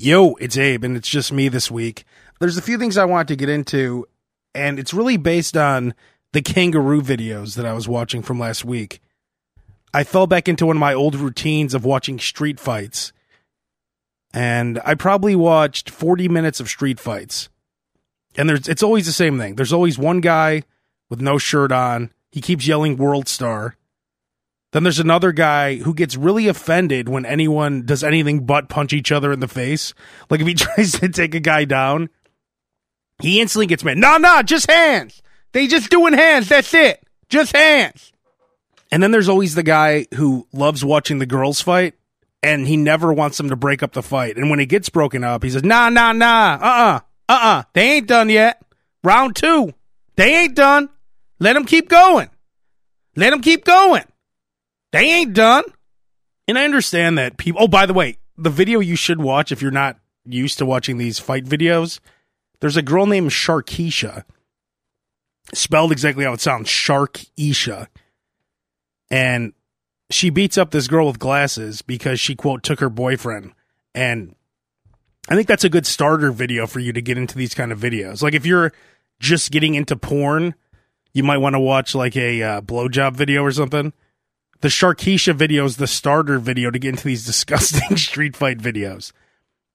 Yo, it's Abe, and it's just me this week. There's a few things I want to get into, and it's really based on the kangaroo videos that I was watching from last week. I fell back into one of my old routines of watching street fights, and I probably watched 40 minutes of street fights. And there's it's always the same thing. There's always one guy with no shirt on. He keeps yelling world star. Then there's another guy who gets really offended when anyone does anything but punch each other in the face. Like if he tries to take a guy down, he instantly gets mad. No, no, just hands. They just doing hands. That's it. Just hands. And then there's always the guy who loves watching the girls fight and he never wants them to break up the fight. And when it gets broken up, he says, nah, nah, nah, uh-uh, uh-uh. They ain't done yet. Round two. They ain't done. Let them keep going. Let them keep going. They ain't done. And I understand that people. Oh, by the way, the video you should watch if you're not used to watching these fight videos, there's a girl named Sharkeisha, spelled exactly how it sounds, Sharkeisha, and she beats up this girl with glasses because she quote took her boyfriend, and I think that's a good starter video for you to get into these kind of videos. Like if you're just getting into porn, you might want to watch like a uh, blowjob video or something the Sharkeisha video is the starter video to get into these disgusting street fight videos.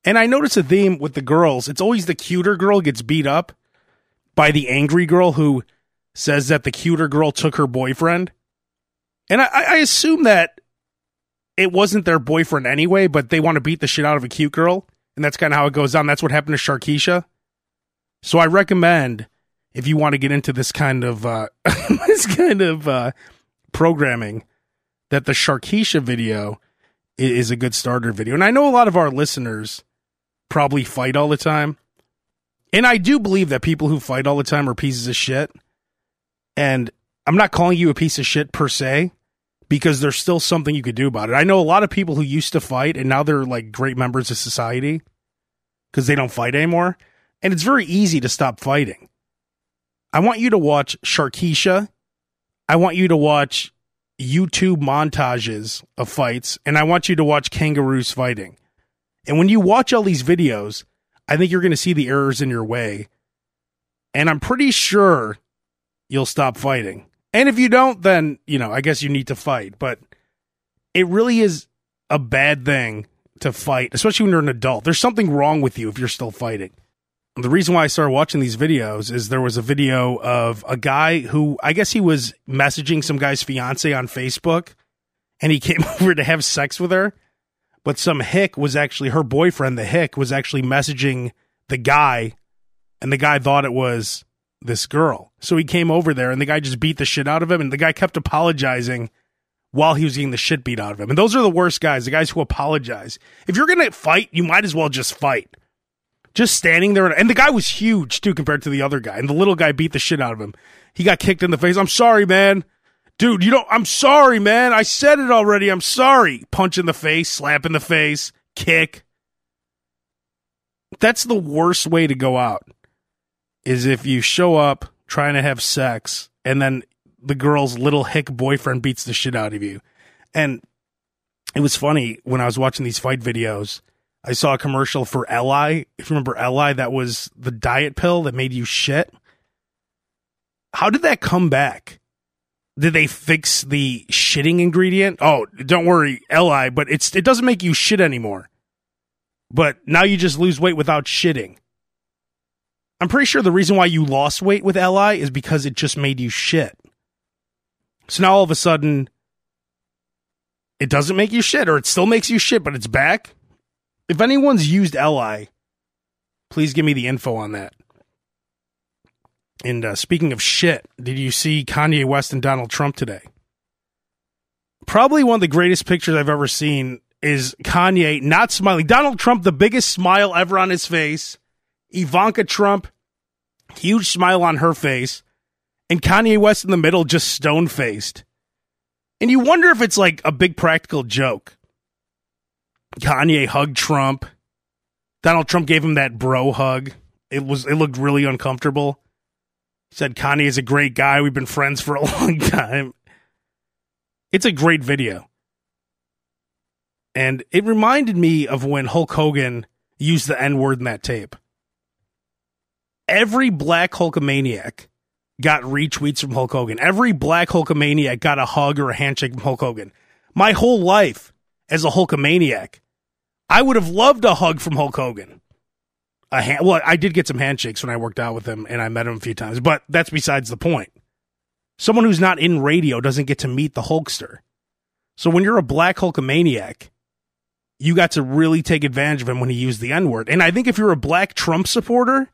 And I notice a theme with the girls. It's always the cuter girl gets beat up by the angry girl who says that the cuter girl took her boyfriend. And I, I assume that it wasn't their boyfriend anyway, but they want to beat the shit out of a cute girl. And that's kind of how it goes on. That's what happened to Sharkeisha. So I recommend if you want to get into this kind of uh, this kind of uh, programming that the Sharkeisha video is a good starter video. And I know a lot of our listeners probably fight all the time. And I do believe that people who fight all the time are pieces of shit. And I'm not calling you a piece of shit per se, because there's still something you could do about it. I know a lot of people who used to fight and now they're like great members of society because they don't fight anymore. And it's very easy to stop fighting. I want you to watch Sharkeisha. I want you to watch YouTube montages of fights, and I want you to watch kangaroos fighting. And when you watch all these videos, I think you're going to see the errors in your way. And I'm pretty sure you'll stop fighting. And if you don't, then, you know, I guess you need to fight. But it really is a bad thing to fight, especially when you're an adult. There's something wrong with you if you're still fighting the reason why I started watching these videos is there was a video of a guy who I guess he was messaging some guy's fiance on Facebook and he came over to have sex with her. But some hick was actually her boyfriend, the hick was actually messaging the guy and the guy thought it was this girl. So he came over there and the guy just beat the shit out of him and the guy kept apologizing while he was getting the shit beat out of him. And those are the worst guys, the guys who apologize. If you're going to fight, you might as well just fight just standing there. And the guy was huge too compared to the other guy. And the little guy beat the shit out of him. He got kicked in the face. I'm sorry, man. Dude, you don't, I'm sorry, man. I said it already. I'm sorry. Punch in the face, slap in the face, kick. That's the worst way to go out is if you show up trying to have sex and then the girl's little hick boyfriend beats the shit out of you. And it was funny when I was watching these fight videos I saw a commercial for Alli. If you remember Alli, that was the diet pill that made you shit. How did that come back? Did they fix the shitting ingredient? Oh, don't worry, Alli, but it's it doesn't make you shit anymore. But now you just lose weight without shitting. I'm pretty sure the reason why you lost weight with Alli is because it just made you shit. So now all of a sudden it doesn't make you shit or it still makes you shit, but it's back if anyone's used Alli, please give me the info on that. And uh, speaking of shit, did you see Kanye West and Donald Trump today? Probably one of the greatest pictures I've ever seen is Kanye not smiling. Donald Trump, the biggest smile ever on his face. Ivanka Trump, huge smile on her face. And Kanye West in the middle, just stone faced. And you wonder if it's like a big practical joke. Kanye hugged Trump. Donald Trump gave him that bro hug. It was it looked really uncomfortable. He said Kanye is a great guy. We've been friends for a long time. It's a great video. And it reminded me of when Hulk Hogan used the N word in that tape. Every black Hulkamaniac got retweets from Hulk Hogan. Every black Hulkamaniac got a hug or a handshake from Hulk Hogan. My whole life as a Hulkamaniac, I would have loved a hug from Hulk Hogan. A hand, well, I did get some handshakes when I worked out with him and I met him a few times, but that's besides the point. Someone who's not in radio doesn't get to meet the Hulkster. So when you're a black Hulkamaniac, you got to really take advantage of him when he used the N word. And I think if you're a black Trump supporter,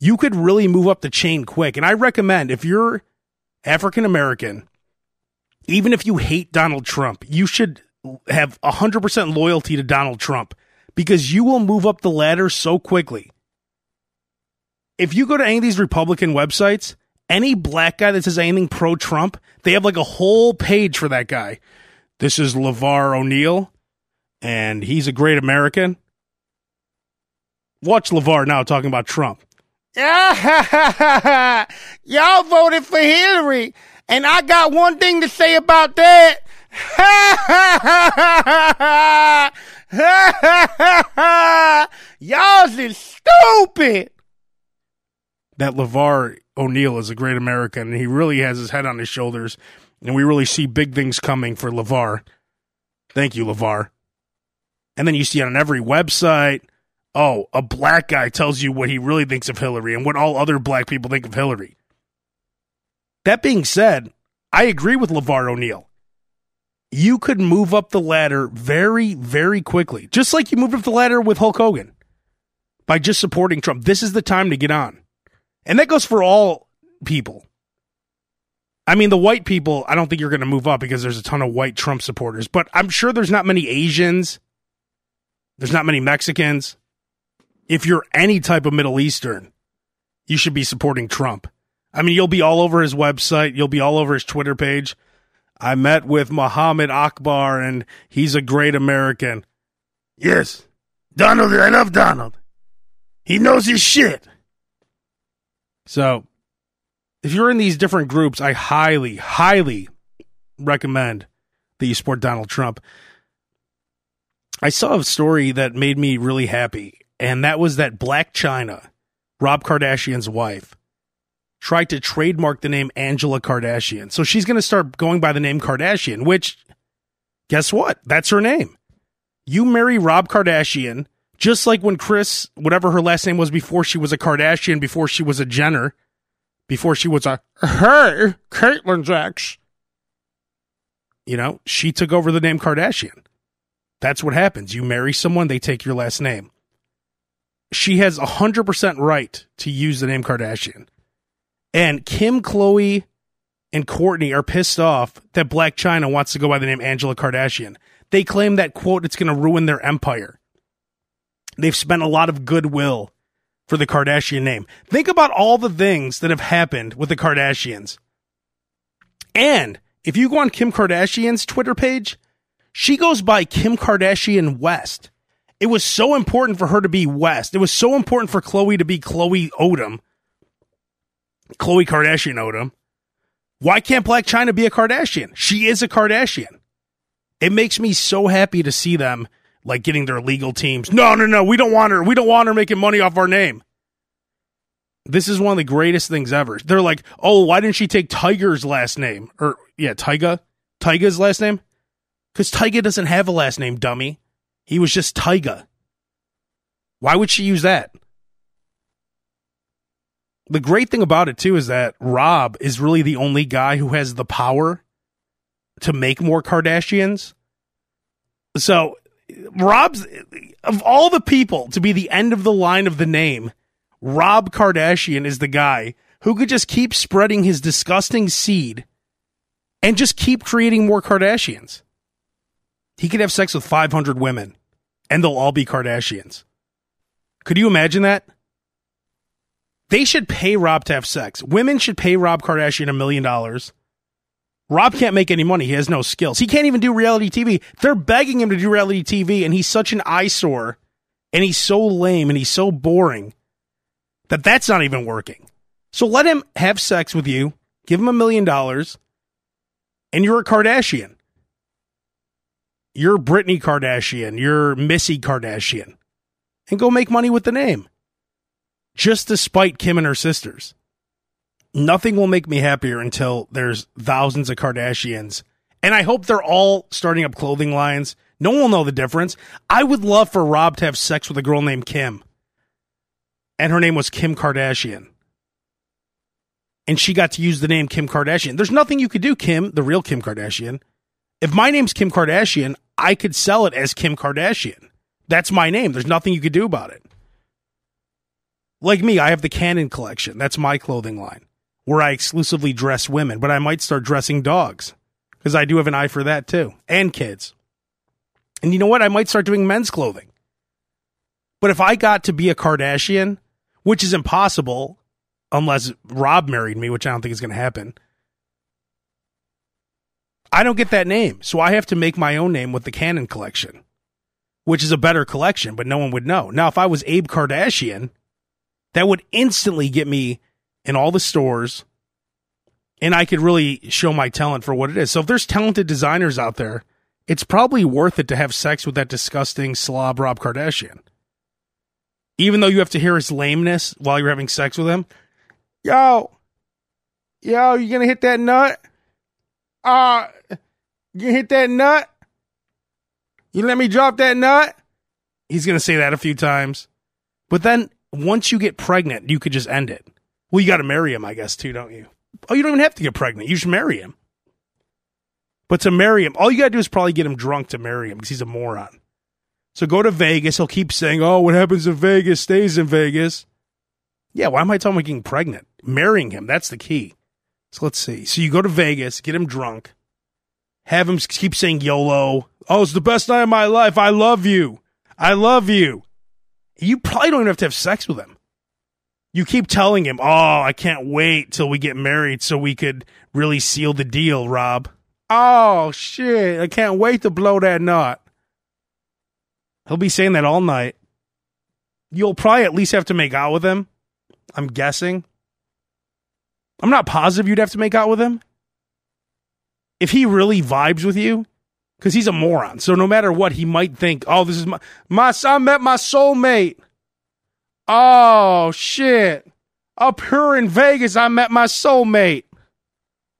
you could really move up the chain quick. And I recommend if you're African American, even if you hate Donald Trump, you should have 100% loyalty to Donald Trump because you will move up the ladder so quickly. If you go to any of these Republican websites, any black guy that says anything pro Trump, they have like a whole page for that guy. This is LeVar O'Neal, and he's a great American. Watch LeVar now talking about Trump. Y'all voted for Hillary, and I got one thing to say about that. Y'all is stupid. That LeVar O'Neal is a great American, and he really has his head on his shoulders, and we really see big things coming for LeVar. Thank you, LeVar. And then you see on every website, oh, a black guy tells you what he really thinks of Hillary and what all other black people think of Hillary. That being said, I agree with LeVar O'Neal. You could move up the ladder very, very quickly, just like you moved up the ladder with Hulk Hogan by just supporting Trump. This is the time to get on. And that goes for all people. I mean, the white people, I don't think you're going to move up because there's a ton of white Trump supporters, but I'm sure there's not many Asians. There's not many Mexicans if you're any type of Middle Eastern, you should be supporting Trump. I mean, you'll be all over his website, you'll be all over his Twitter page. I met with Muhammad Akbar and he's a great American. Yes, Donald, I love Donald. He knows his shit. So, if you're in these different groups, I highly, highly recommend that you support Donald Trump. I saw a story that made me really happy and that was that Blac Chyna, Rob Kardashian's wife, tried to trademark the name Angela Kardashian. So she's going to start going by the name Kardashian, which, guess what? That's her name. You marry Rob Kardashian, just like when Kris, whatever her last name was before she was a Kardashian, before she was a Jenner, before she was a, hey, Caitlyn Jacks. You know, she took over the name Kardashian. That's what happens. You marry someone, they take your last name she has 100% right to use the name Kardashian. And Kim, Khloe, and Kourtney are pissed off that Blac Chyna wants to go by the name Angela Kardashian. They claim that, quote, it's going to ruin their empire. They've spent a lot of goodwill for the Kardashian name. Think about all the things that have happened with the Kardashians. And if you go on Kim Kardashian's Twitter page, she goes by Kim Kardashian West. It was so important for her to be West. It was so important for Khloe to be Khloe Odom. Khloe Kardashian Odom. Why can't Blac Chyna be a Kardashian? She is a Kardashian. It makes me so happy to see them like getting their legal teams. No, no, no. We don't want her. We don't want her making money off our name. This is one of the greatest things ever. They're like, oh, why didn't she take Tiger's last name? Or, yeah, Tyga? Tyga's last name? Because Tyga doesn't have a last name, dummy. He was just Tyga. Why would she use that? The great thing about it too is that Rob is really the only guy who has the power to make more Kardashians. So Rob's of all the people to be the end of the line of the name, Rob Kardashian is the guy who could just keep spreading his disgusting seed and just keep creating more Kardashians. He could have sex with 500 women and they'll all be Kardashians. Could you imagine that? They should pay Rob to have sex. Women should pay Rob Kardashian a million dollars. Rob can't make any money. He has no skills. He can't even do reality TV. They're begging him to do reality TV, and he's such an eyesore, and he's so lame, and he's so boring that that's not even working. So let him have sex with you, give him a million dollars, and you're a Kardashian. You're Brittany Kardashian. You're Missy Kardashian. and go make money with the name. Just to spite Kim and her sisters. Nothing will make me happier until there's thousands of Kardashians. And I hope they're all starting up clothing lines. No one will know the difference. I would love for Rob to have sex with a girl named Kim. And her name was Kim Kardashian. And she got to use the name Kim Kardashian. There's nothing you could do, Kim, the real Kim Kardashian. If my name's Kim Kardashian, I could sell it as Kim Kardashian. That's my name. There's nothing you could do about it. Like me, I have the Kanan collection. That's my clothing line where I exclusively dress women, but I might start dressing dogs because I do have an eye for that too and kids. And you know what? I might start doing men's clothing. But if I got to be a Kardashian, which is impossible unless Rob married me, which I don't think is going to happen, I don't get that name. So I have to make my own name with the Kanan collection, which is a better collection, but no one would know. Now, if I was Abe Kardashian, that would instantly get me in all the stores and I could really show my talent for what it is. So if there's talented designers out there, it's probably worth it to have sex with that disgusting slob Rob Kardashian. Even though you have to hear his lameness while you're having sex with him. Yo, yo, you gonna hit that nut? Uh, you hit that nut? You let me drop that nut? He's gonna say that a few times. But then once you get pregnant, you could just end it. Well, you got to marry him, I guess, too, don't you? Oh, you don't even have to get pregnant. You should marry him. But to marry him, all you got to do is probably get him drunk to marry him because he's a moron. So go to Vegas. He'll keep saying, oh, what happens in Vegas stays in Vegas. Yeah, why am I talking about getting pregnant? Marrying him, that's the key. So let's see. So you go to Vegas, get him drunk, have him keep saying YOLO. Oh, it's the best night of my life. I love you. I love you. You probably don't even have to have sex with him. You keep telling him, oh, I can't wait till we get married so we could really seal the deal, Rob. Oh, shit. I can't wait to blow that knot. He'll be saying that all night. You'll probably at least have to make out with him. I'm guessing. I'm not positive you'd have to make out with him. If he really vibes with you, because he's a moron. So no matter what, he might think, oh, this is my, my, I met my soulmate. Oh, shit. Up here in Vegas, I met my soulmate.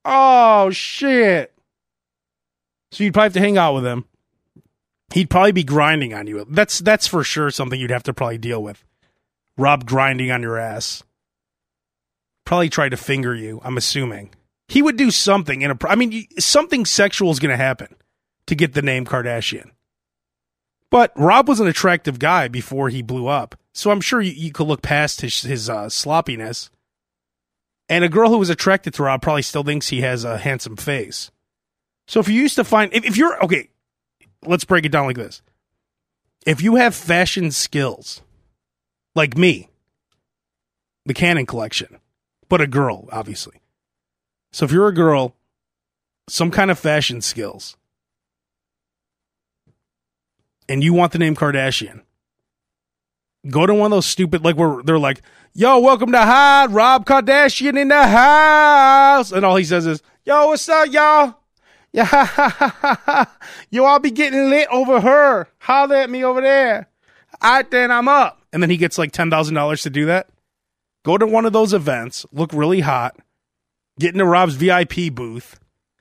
Oh, shit. So you'd probably have to hang out with him. He'd probably be grinding on you. That's that's for sure something you'd have to probably deal with. Rob grinding on your ass. Probably try to finger you, I'm assuming. He would do something in a I mean something sexual is going to happen to get the name Kardashian. But Rob was an attractive guy before he blew up. So I'm sure you, you could look past his, his uh, sloppiness. And a girl who was attracted to Rob probably still thinks he has a handsome face. So if you used to find, if, if you're, okay, let's break it down like this. If you have fashion skills, like me, the Kanan collection, but a girl, obviously. So if you're a girl, some kind of fashion skills, and you want the name Kardashian, go to one of those stupid like where they're like, "Yo, welcome to Hyde, Rob Kardashian in the house," and all he says is, "Yo, what's up, y'all?" Yeah, yo, I'll be getting lit over her. Holler at me over there. I then I'm up, and then he gets like ten thousand dollars to do that. Go to one of those events, look really hot, get into Rob's VIP booth,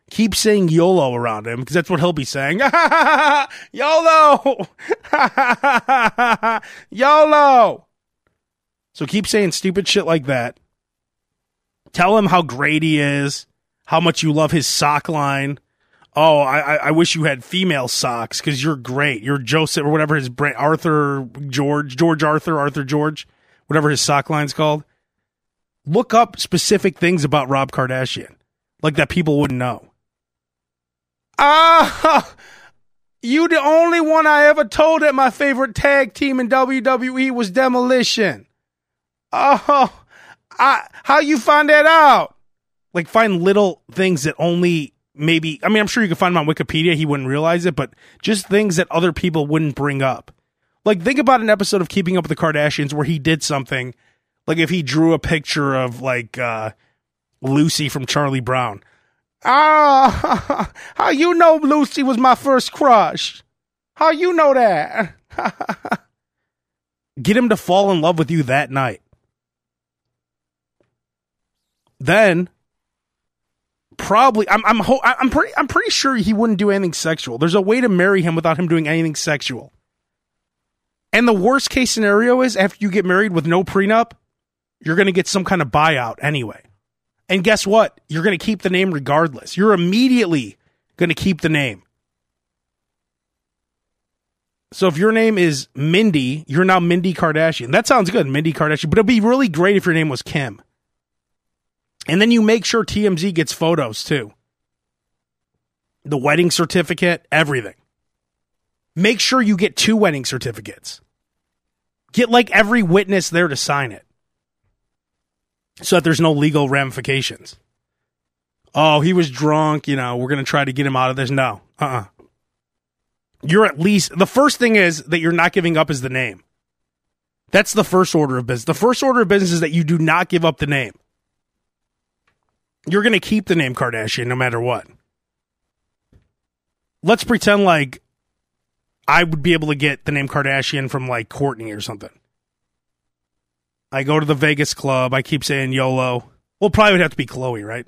keep saying YOLO around him because that's what he'll be saying. YOLO! YOLO! So keep saying stupid shit like that. Tell him how great he is, how much you love his sock line. Oh, I, I wish you had female socks because you're great. You're Joseph or whatever his brand, Arthur George, George Arthur, Arthur George, whatever his sock line's called. Look up specific things about Rob Kardashian, like that people wouldn't know. Ah, you the only one I ever told that my favorite tag team in WWE was Demolition. Oh, I, how you find that out? Like find little things that only maybe, I mean, I'm sure you can find them on Wikipedia. He wouldn't realize it, but just things that other people wouldn't bring up. Like think about an episode of Keeping Up with the Kardashians where he did something, like if he drew a picture of like, uh, Lucy from Charlie Brown Ah, how you know Lucy was my first crush? How you know that? Get him to fall in love with you that night. Then probably I'm I'm ho- I'm pretty I'm pretty sure he wouldn't do anything sexual. There's a way to marry him without him doing anything sexual. And the worst case scenario is after you get married with no prenup, you're going to get some kind of buyout anyway. And guess what? You're going to keep the name regardless. You're immediately going to keep the name. So if your name is Mindy, you're now Mindy Kardashian. That sounds good, Mindy Kardashian, but it'd be really great if your name was Kim. And then you make sure TMZ gets photos too. The wedding certificate, everything. Make sure you get two wedding certificates. Get like every witness there to sign it so that there's no legal ramifications. Oh, he was drunk. You know, we're going to try to get him out of this. No, uh uh-uh. uh. You're at least, the first thing is that you're not giving up is the name. That's the first order of business. The first order of business is that you do not give up the name. You're going to keep the name Kardashian no matter what. Let's pretend like I would be able to get the name Kardashian from like Kourtney or something. I go to the Vegas club. I keep saying YOLO. Well, probably would have to be Khloe, right?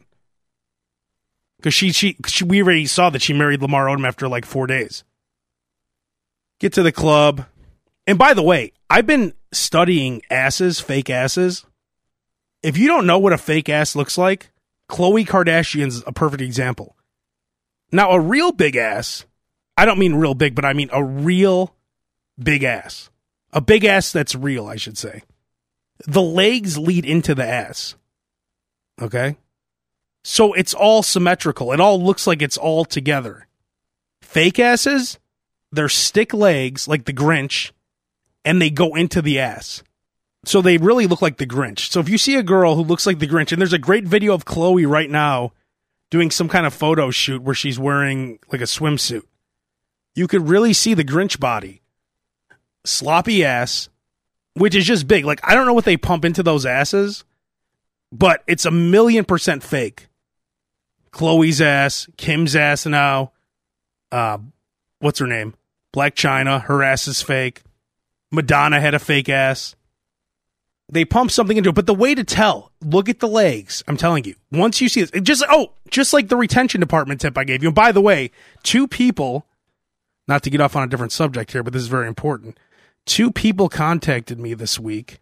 Because she, she, she, we already saw that she married Lamar Odom after like four days. Get to the club. And by the way, I've been studying asses, fake asses. If you don't know what a fake ass looks like, Khloe Kardashian's a perfect example. Now, a real big ass, I don't mean real big, but I mean a real big ass. A big ass that's real, I should say the legs lead into the ass. Okay? So it's all symmetrical. It all looks like it's all together. Fake asses, they're stick legs like the Grinch, and they go into the ass. So they really look like the Grinch. So if you see a girl who looks like the Grinch, and there's a great video of Khloe right now doing some kind of photo shoot where she's wearing like a swimsuit, you could really see the Grinch body. Sloppy ass, which is just big. Like I don't know what they pump into those asses, but it's a million percent fake. Khloe's ass, Kim's ass now. Uh, what's her name? Blac Chyna, her ass is fake. Madonna had a fake ass. They pump something into it, but the way to tell, look at the legs. I'm telling you, once you see this, just oh, just like the retention department tip I gave you. And by the way, two people, not to get off on a different subject here, but this is very important two people contacted me this week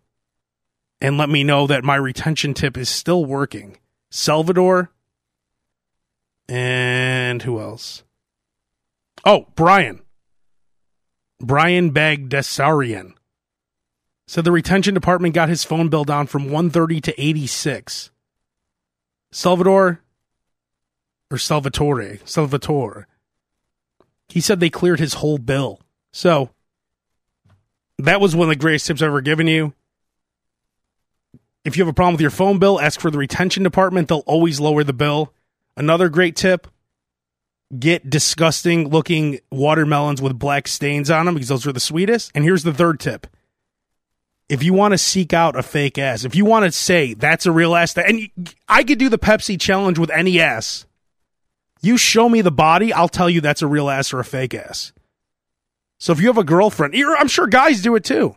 and let me know that my retention tip is still working. Salvador and who else? Oh, Brian. Brian Bagdasarian said the retention department got his phone bill down from 130 to 86. Salvador or Salvatore, Salvatore. He said they cleared his whole bill. So, that was one of the greatest tips I've ever given you. If you have a problem with your phone bill, ask for the retention department. They'll always lower the bill. Another great tip get disgusting looking watermelons with black stains on them because those are the sweetest. And here's the third tip. If you want to seek out a fake ass, if you want to say that's a real ass, and I could do the Pepsi challenge with any ass. You show me the body, I'll tell you that's a real ass or a fake ass. So if you have a girlfriend, I'm sure guys do it too.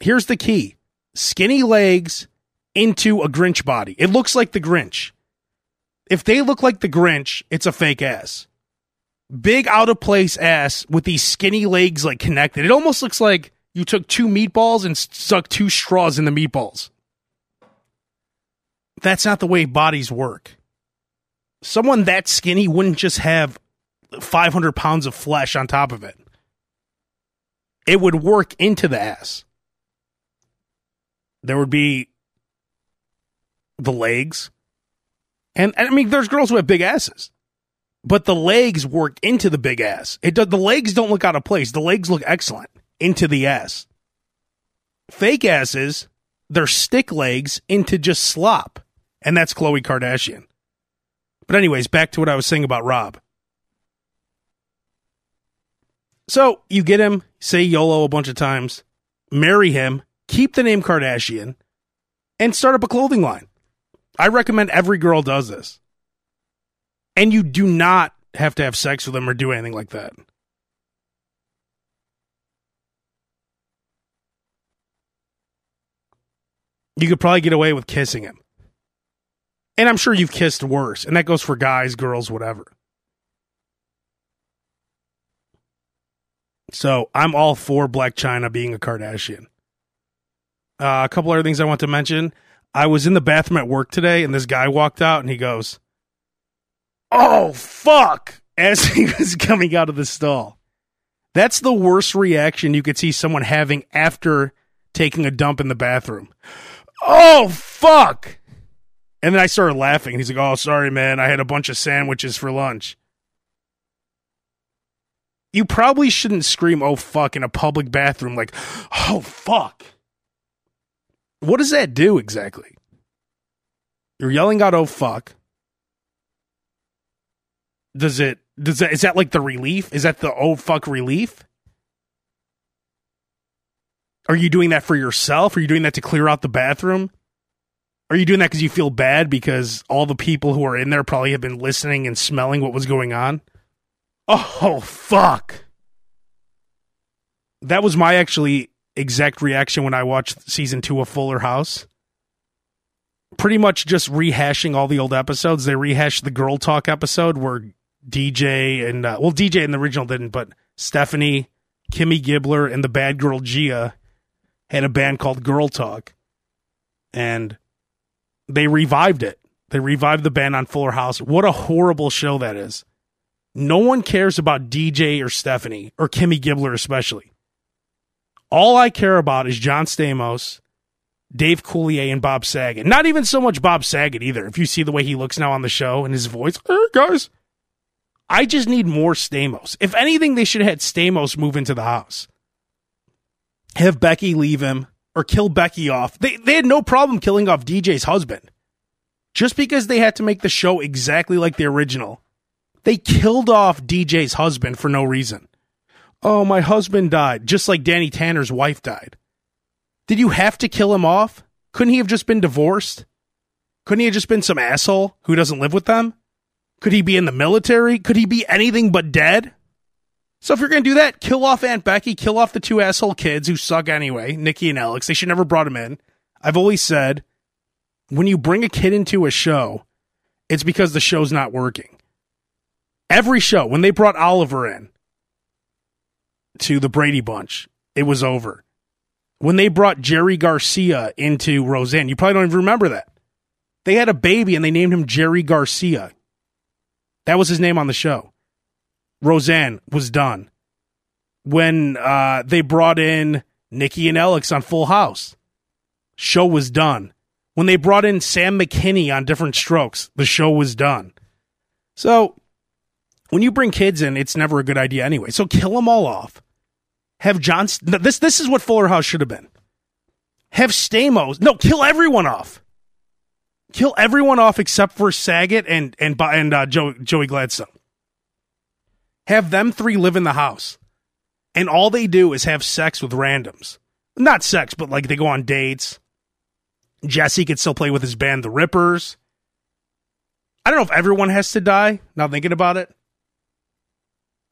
Here's the key skinny legs into a Grinch body. It looks like the Grinch. If they look like the Grinch, it's a fake ass. Big out of place ass with these skinny legs like connected. It almost looks like you took two meatballs and stuck two straws in the meatballs. That's not the way bodies work. Someone that skinny wouldn't just have 500 pounds of flesh on top of it it would work into the ass. There would be the legs. And, and I mean, there's girls who have big asses, but the legs work into the big ass. It does, the legs don't look out of place. The legs look excellent into the ass. Fake asses, they're stick legs into just slop. And that's Khloe Kardashian. But anyways, back to what I was saying about Rob. So you get him, say YOLO a bunch of times, marry him, keep the name Kardashian, and start up a clothing line. I recommend every girl does this. And you do not have to have sex with them or do anything like that. You could probably get away with kissing him. And I'm sure you've kissed worse, and that goes for guys, girls, whatever. So I'm all for Blac Chyna being a Kardashian. Uh, a couple other things I want to mention. I was in the bathroom at work today, and this guy walked out, and he goes, "Oh fuck!" as he was coming out of the stall. That's the worst reaction you could see someone having after taking a dump in the bathroom. Oh fuck! And then I started laughing. and He's like, "Oh, sorry, man. I had a bunch of sandwiches for lunch." You probably shouldn't scream "oh fuck" in a public bathroom like, "Oh fuck." What does that do exactly? You're yelling out "oh fuck." Does it does that is that like the relief? Is that the "oh fuck" relief? Are you doing that for yourself? Are you doing that to clear out the bathroom? Are you doing that because you feel bad because all the people who are in there probably have been listening and smelling what was going on? Oh, fuck. That was my actually exact reaction when I watched season two of Fuller House. Pretty much just rehashing all the old episodes. They rehashed the girl talk episode where DJ and, uh, well, DJ in the original didn't, but Stephanie, Kimmy Gibbler, and the bad girl Gia had a band called Girl Talk. And they revived it. They revived the band on Fuller House. What a horrible show that is. No one cares about DJ or Stephanie or Kimmy Gibbler, especially. All I care about is John Stamos, Dave Coulier, and Bob Saget. Not even so much Bob Saget either. If you see the way he looks now on the show and his voice, hey guys. I just need more Stamos. If anything, they should have had Stamos move into the house. Have Becky leave him or kill Becky off. They they had no problem killing off DJ's husband. Just because they had to make the show exactly like the original. They killed off DJ's husband for no reason. Oh, my husband died, just like Danny Tanner's wife died. Did you have to kill him off? Couldn't he have just been divorced? Couldn't he have just been some asshole who doesn't live with them? Could he be in the military? Could he be anything but dead? So if you're going to do that, kill off Aunt Becky, kill off the two asshole kids who suck anyway, Nikki and Alex. They should never brought them in. I've always said when you bring a kid into a show, it's because the show's not working. Every show, when they brought Oliver in to the Brady Bunch, it was over. When they brought Jerry Garcia into Roseanne, you probably don't even remember that. They had a baby and they named him Jerry Garcia. That was his name on the show. Roseanne was done. When uh, they brought in Nikki and Alex on Full House, show was done. When they brought in Sam McKinney on Diff'rent Strokes, the show was done. So when you bring kids in, it's never a good idea anyway. So kill them all off. Have John. This this is what Fuller House should have been. Have Stamos. No, kill everyone off. Kill everyone off except for Saget and and and uh, Joe, Joey Gladstone. Have them three live in the house. And all they do is have sex with randoms. Not sex, but like they go on dates. Jesse could still play with his band, The Rippers. I don't know if everyone has to die, now thinking about it.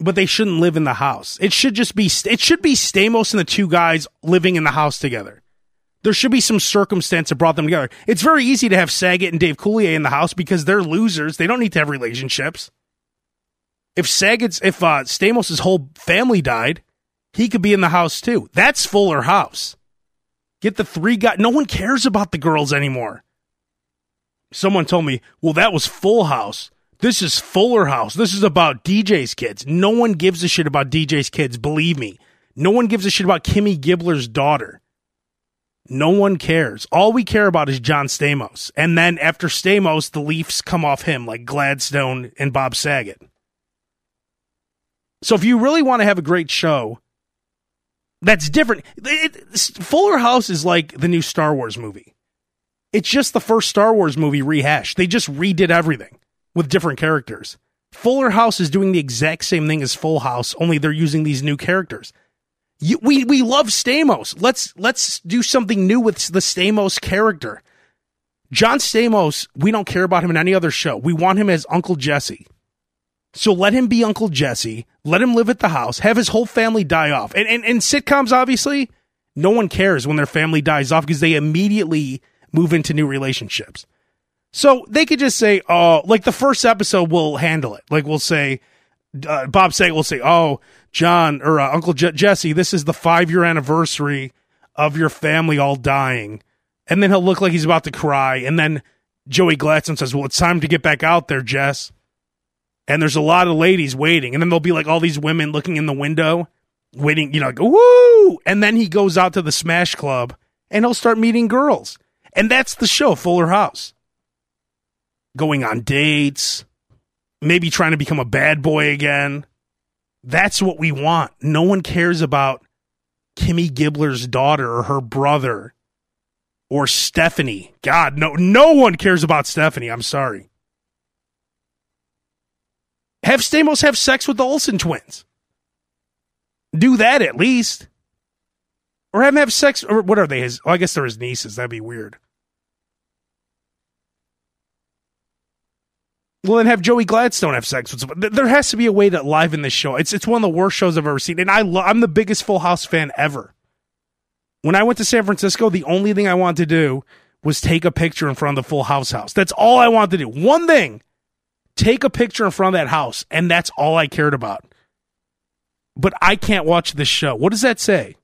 But they shouldn't live in the house. It should just be, it should be Stamos and the two guys living in the house together. There should be some circumstance that brought them together. It's very easy to have Saget and Dave Coulier in the house because they're losers. They don't need to have relationships. If Saget's, if uh, Stamos' whole family died, he could be in the house too. That's Fuller House. Get the three guys. No one cares about the girls anymore. Someone told me, well, that was Full House. This is Fuller House. This is about DJ's kids. No one gives a shit about DJ's kids, believe me. No one gives a shit about Kimmy Gibbler's daughter. No one cares. All we care about is John Stamos. And then after Stamos, the Leafs come off him like Gladstone and Bob Saget. So if you really want to have a great show, that's different. It, Fuller House is like the new Star Wars movie. It's just the first Star Wars movie rehashed. They just redid everything with different characters. Fuller House is doing the exact same thing as Full House, only they're using these new characters. You, we we love Stamos. Let's let's do something new with the Stamos character. John Stamos, we don't care about him in any other show. We want him as Uncle Jesse. So let him be Uncle Jesse. Let him live at the house. Have his whole family die off. And and, and sitcoms, obviously, no one cares when their family dies off because they immediately move into new relationships. So they could just say, oh, like the first episode we'll handle it. Like we'll say, uh, Bob Saget will say, oh, John or uh, Uncle Je- Jesse, this is the five year anniversary of your family all dying. And then he'll look like he's about to cry. And then Joey Gladstone says, well, it's time to get back out there, Jess. And there's a lot of ladies waiting. And then there'll be like all these women looking in the window, waiting, you know, like, woo! And then he goes out to the Smash Club and he'll start meeting girls. And that's the show, Fuller House. Going on dates, maybe trying to become a bad boy again. That's what we want. No one cares about Kimmy Gibbler's daughter or her brother or Stephanie. God, no no one cares about Stephanie. I'm sorry. Have Stamos have sex with the Olsen twins. Do that at least. Or have him have sex or what are they? His oh, I guess they're his nieces. That'd be weird. Well, then have Joey Gladstone have sex with someone. There has to be a way to liven this show. It's it's one of the worst shows I've ever seen, and I lo- I'm the biggest Full House fan ever. When I went to San Francisco, the only thing I wanted to do was take a picture in front of the Full House house. That's all I wanted to do. One thing, take a picture in front of that house, and that's all I cared about. But I can't watch this show. What does that say?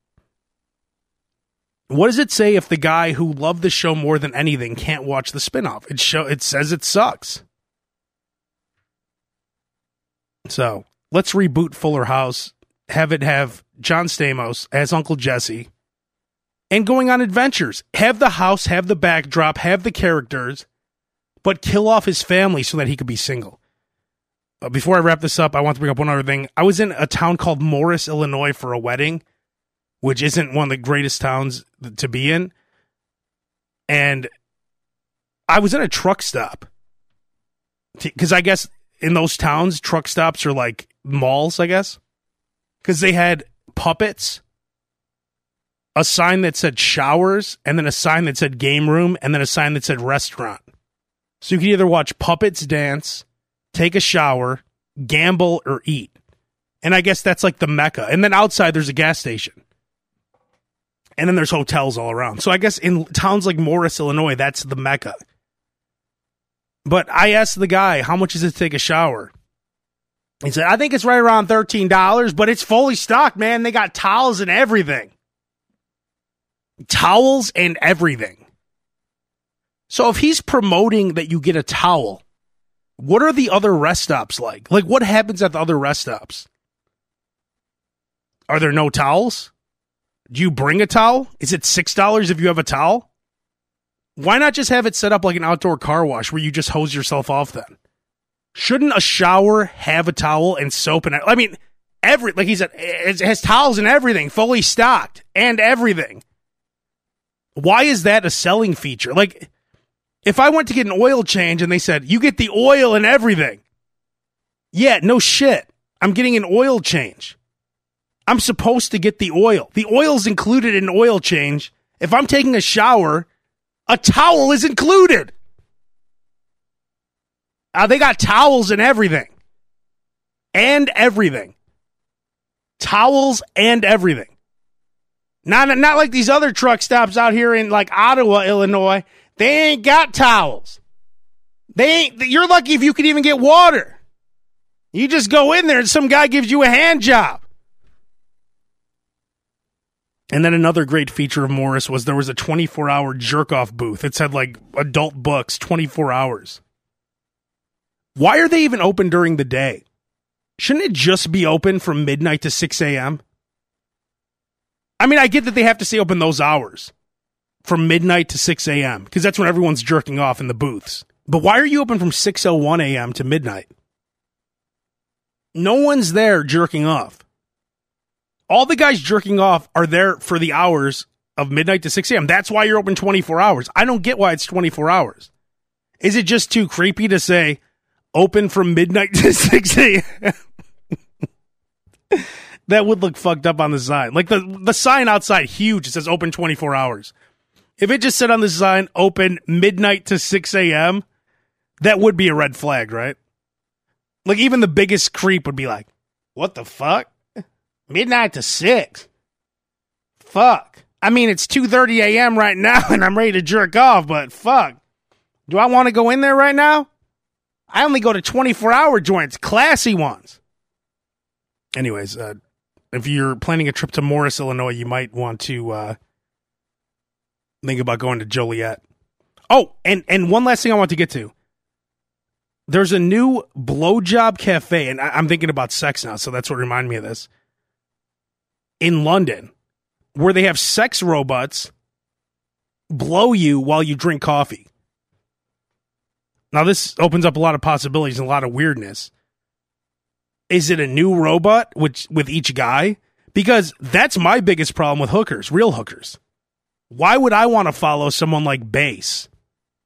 What does it say if the guy who loved the show more than anything can't watch the spinoff? It show it says it sucks. So let's reboot Fuller House, have it have John Stamos as Uncle Jesse, and going on adventures. Have the house, have the backdrop, have the characters, but kill off his family so that he could be single. Uh, before I wrap this up, I want to bring up one other thing. I was in a town called Morris, Illinois for a wedding, which isn't one of the greatest towns to be in. And I was at a truck stop because I guess in those towns, truck stops are like malls, I guess, because they had puppets, a sign that said showers, and then a sign that said game room, and then a sign that said restaurant. So you could either watch puppets dance, take a shower, gamble, or eat. And I guess that's like the mecca. And then outside, there's a gas station. And then there's hotels all around. So I guess in towns like Morris, Illinois, that's the mecca. But I asked the guy, how much does it take a shower? He said, I think it's right around $13, but it's fully stocked, man. They got towels and everything. Towels and everything. So if he's promoting that you get a towel, what are the other rest stops like? Like, what happens at the other rest stops? Are there no towels? Do you bring a towel? Is it $6 if you have a towel? Why not just have it set up like an outdoor car wash where you just hose yourself off then? Shouldn't a shower have a towel and soap and I mean every like he said it has towels and everything fully stocked and everything. Why is that a selling feature? Like if I went to get an oil change and they said you get the oil and everything. Yeah, no shit. I'm getting an oil change. I'm supposed to get the oil. The oil's included in oil change. If I'm taking a shower, a towel is included. Uh, they got towels and everything. And everything. Towels and everything. Not, not like these other truck stops out here in like Ottawa, Illinois. They ain't got towels. They ain't, you're lucky if you could even get water. You just go in there and some guy gives you a hand job. And then another great feature of Morris was there was a 24 hour jerk off booth. It said like adult books, 24 hours. Why are they even open during the day? Shouldn't it just be open from midnight to 6 a.m.? I mean, I get that they have to stay open those hours from midnight to 6 a.m. because that's when everyone's jerking off in the booths. But why are you open from 6.01 a.m. to midnight? No one's there jerking off all the guys jerking off are there for the hours of midnight to 6 a.m. That's why you're open 24 hours. I don't get why it's 24 hours. Is it just too creepy to say open from midnight to 6 a.m.? that would look fucked up on the sign. Like the, the sign outside, huge. It says open 24 hours. If it just said on the sign open midnight to 6 a.m., that would be a red flag, right? Like even the biggest creep would be like, what the fuck? Midnight to six. Fuck. I mean, it's 2:30 a.m. right now and I'm ready to jerk off, but fuck. Do I want to go in there right now? I only go to 24-hour joints, classy ones. Anyways, uh, if you're planning a trip to Morris, Illinois, you might want to uh, think about going to Joliet. Oh, and and one last thing I want to get to. There's a new blowjob cafe, and I, am thinking about sex now, so that's what reminded me of this. In London, where they have sex robots blow you while you drink coffee. Now, this opens up a lot of possibilities and a lot of weirdness. Is it a new robot which with each guy? Because that's my biggest problem with hookers, real hookers. Why would I want to follow someone like Base?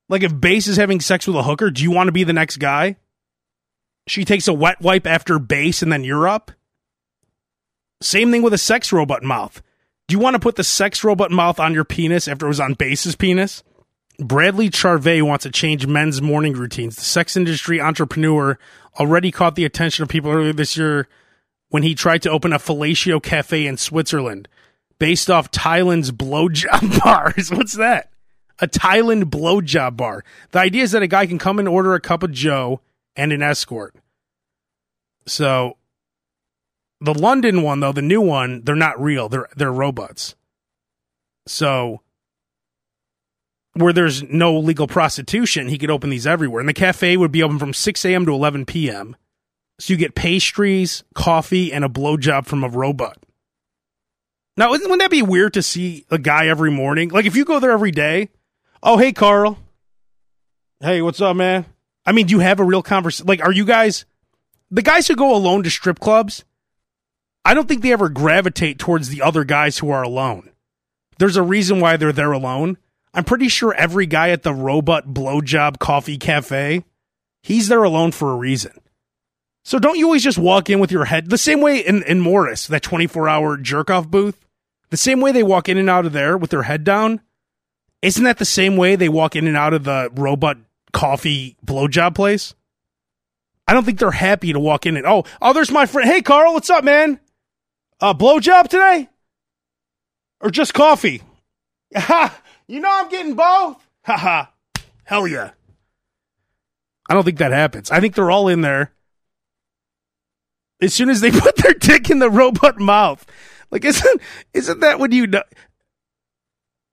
Like if Base is having sex with a hooker, do you want to be the next guy? She takes a wet wipe after Base and then you're up? Same thing with a sex robot mouth. Do you want to put the sex robot mouth on your penis after it was on Base's penis? Bradley Charvet wants to change men's morning routines. The sex industry entrepreneur already caught the attention of people earlier this year when he tried to open a fellatio cafe in Switzerland based off Thailand's blowjob bars. What's that? A Thailand blowjob bar. The idea is that a guy can come and order a cup of Joe and an escort. So the London one though, the new one, they're not real. They're they're robots. So where there's no legal prostitution, he could open these everywhere. And the cafe would be open from 6 a.m. to 11 p.m. So you get pastries, coffee, and a blowjob from a robot. Now, wouldn't that be weird to see a guy every morning? Like if you go there every day, oh hey Carl, hey what's up man? I mean, do you have a real conversation? Like, are you guys the guys who go alone to strip clubs? I don't think they ever gravitate towards the other guys who are alone. There's a reason why they're there alone. I'm pretty sure every guy at the robot blowjob coffee cafe, he's there alone for a reason. So don't you always just walk in with your head the same way in, in Morris, that 24 hour jerk off booth? The same way they walk in and out of there with their head down? Isn't that the same way they walk in and out of the robot coffee blowjob place? I don't think they're happy to walk in and oh, oh, there's my friend. Hey, Carl, what's up, man? Uh, a blowjob today? Or just coffee? Ha! You know I'm getting both? Ha ha. Hell yeah. I don't think that happens. I think they're all in there. As soon as they put their dick in the robot mouth. Like isn't isn't that what you know?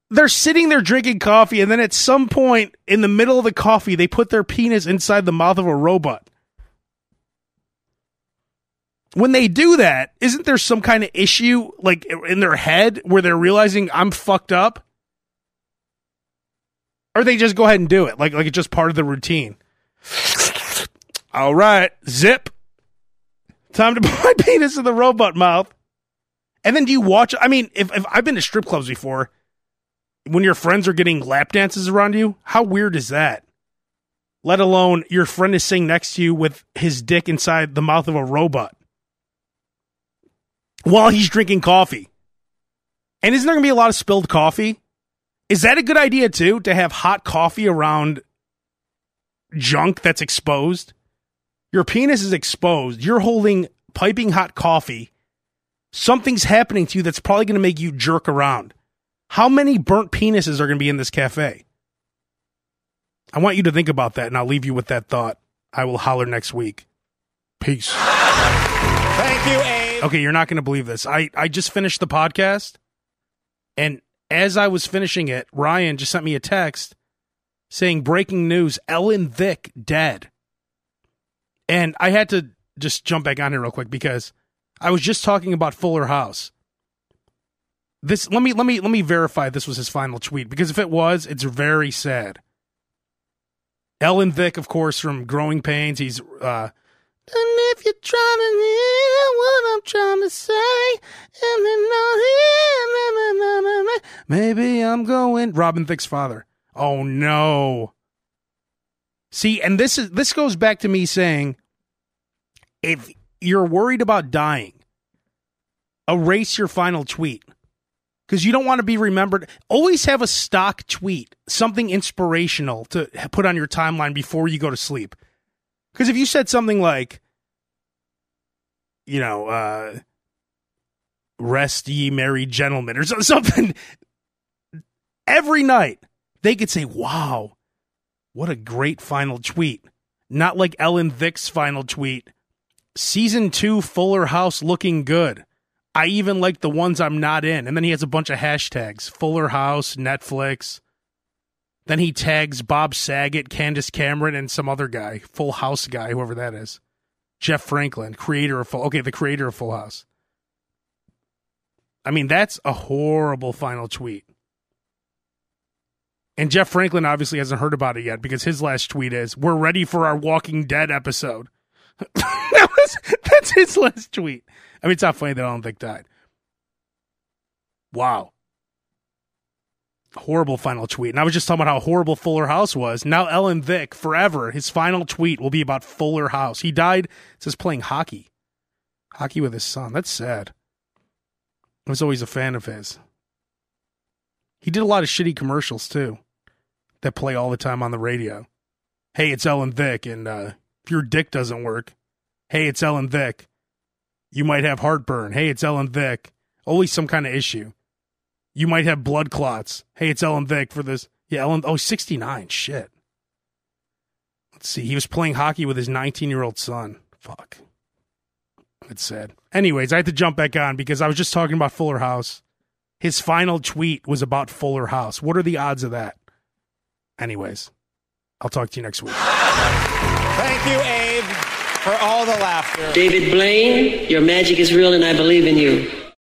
They're sitting there drinking coffee and then at some point in the middle of the coffee they put their penis inside the mouth of a robot when they do that, isn't there some kind of issue like in their head where they're realizing I'm fucked up? Or they just go ahead and do it, like like it's just part of the routine. All right, zip. Time to put my penis in the robot mouth. And then do you watch? I mean, if, if I've been to strip clubs before, when your friends are getting lap dances around you, how weird is that? Let alone your friend is sitting next to you with his dick inside the mouth of a robot while he's drinking coffee. And isn't there going to be a lot of spilled coffee? Is that a good idea too to have hot coffee around junk that's exposed? Your penis is exposed. You're holding piping hot coffee. Something's happening to you that's probably going to make you jerk around. How many burnt penises are going to be in this cafe? I want you to think about that and I'll leave you with that thought. I will holler next week. Peace. Thank you. Okay, you're not going to believe this. I, I just finished the podcast, and as I was finishing it, Ryan just sent me a text saying breaking news Alan Thicke dead. And I had to just jump back on here real quick because I was just talking about Fuller House. This let me let me let me verify this was his final tweet because if it was, it's very sad. Alan Thicke, of course, from Growing Pains. He's uh, and if you're trying to hear what I'm trying to say, and then not hear, maybe I'm going. Robin Thicke's father. Oh no. See, and this is this goes back to me saying, if you're worried about dying, erase your final tweet because you don't want to be remembered. Always have a stock tweet, something inspirational to put on your timeline before you go to sleep. Because if you said something like, you know, uh, rest ye merry gentlemen or something, every night, they could say, wow, what a great final tweet. Not like Alan Thicke's final tweet. Season two Fuller House looking good. I even like the ones I'm not in. And then he has a bunch of hashtags Fuller House, Netflix. Then he tags Bob Saget, Candace Cameron, and some other guy, Full House guy, whoever that is. Jeff Franklin, creator of Full Okay, the creator of Full House. I mean, that's a horrible final tweet. And Jeff Franklin obviously hasn't heard about it yet because his last tweet is, "We're ready for our Walking Dead episode." that was that's his last tweet. I mean, it's not funny that Alan Thicke died. Wow. Horrible final tweet. And I was just talking about how horrible Fuller House was. Now Alan Thicke, forever, his final tweet will be about Fuller House. He died, it says playing hockey. Hockey with his son. That's sad. I was always a fan of his. He did a lot of shitty commercials too that play all the time on the radio. Hey, it's Alan Thicke, and uh, if your dick doesn't work, hey, it's Alan Thicke. You might have heartburn. Hey, it's Alan Thicke. Always some kind of issue. You might have blood clots. Hey, it's Alan Thicke for this. Yeah, Alan. Oh, 69. Shit. Let's see. He was playing hockey with his 19 year old son. Fuck. It's sad. Anyways, I had to jump back on because I was just talking about Fuller House. His final tweet was about Fuller House. What are the odds of that? Anyways, I'll talk to you next week. Thank you, Abe, for all the laughter. David Blaine, your magic is real and I believe in you.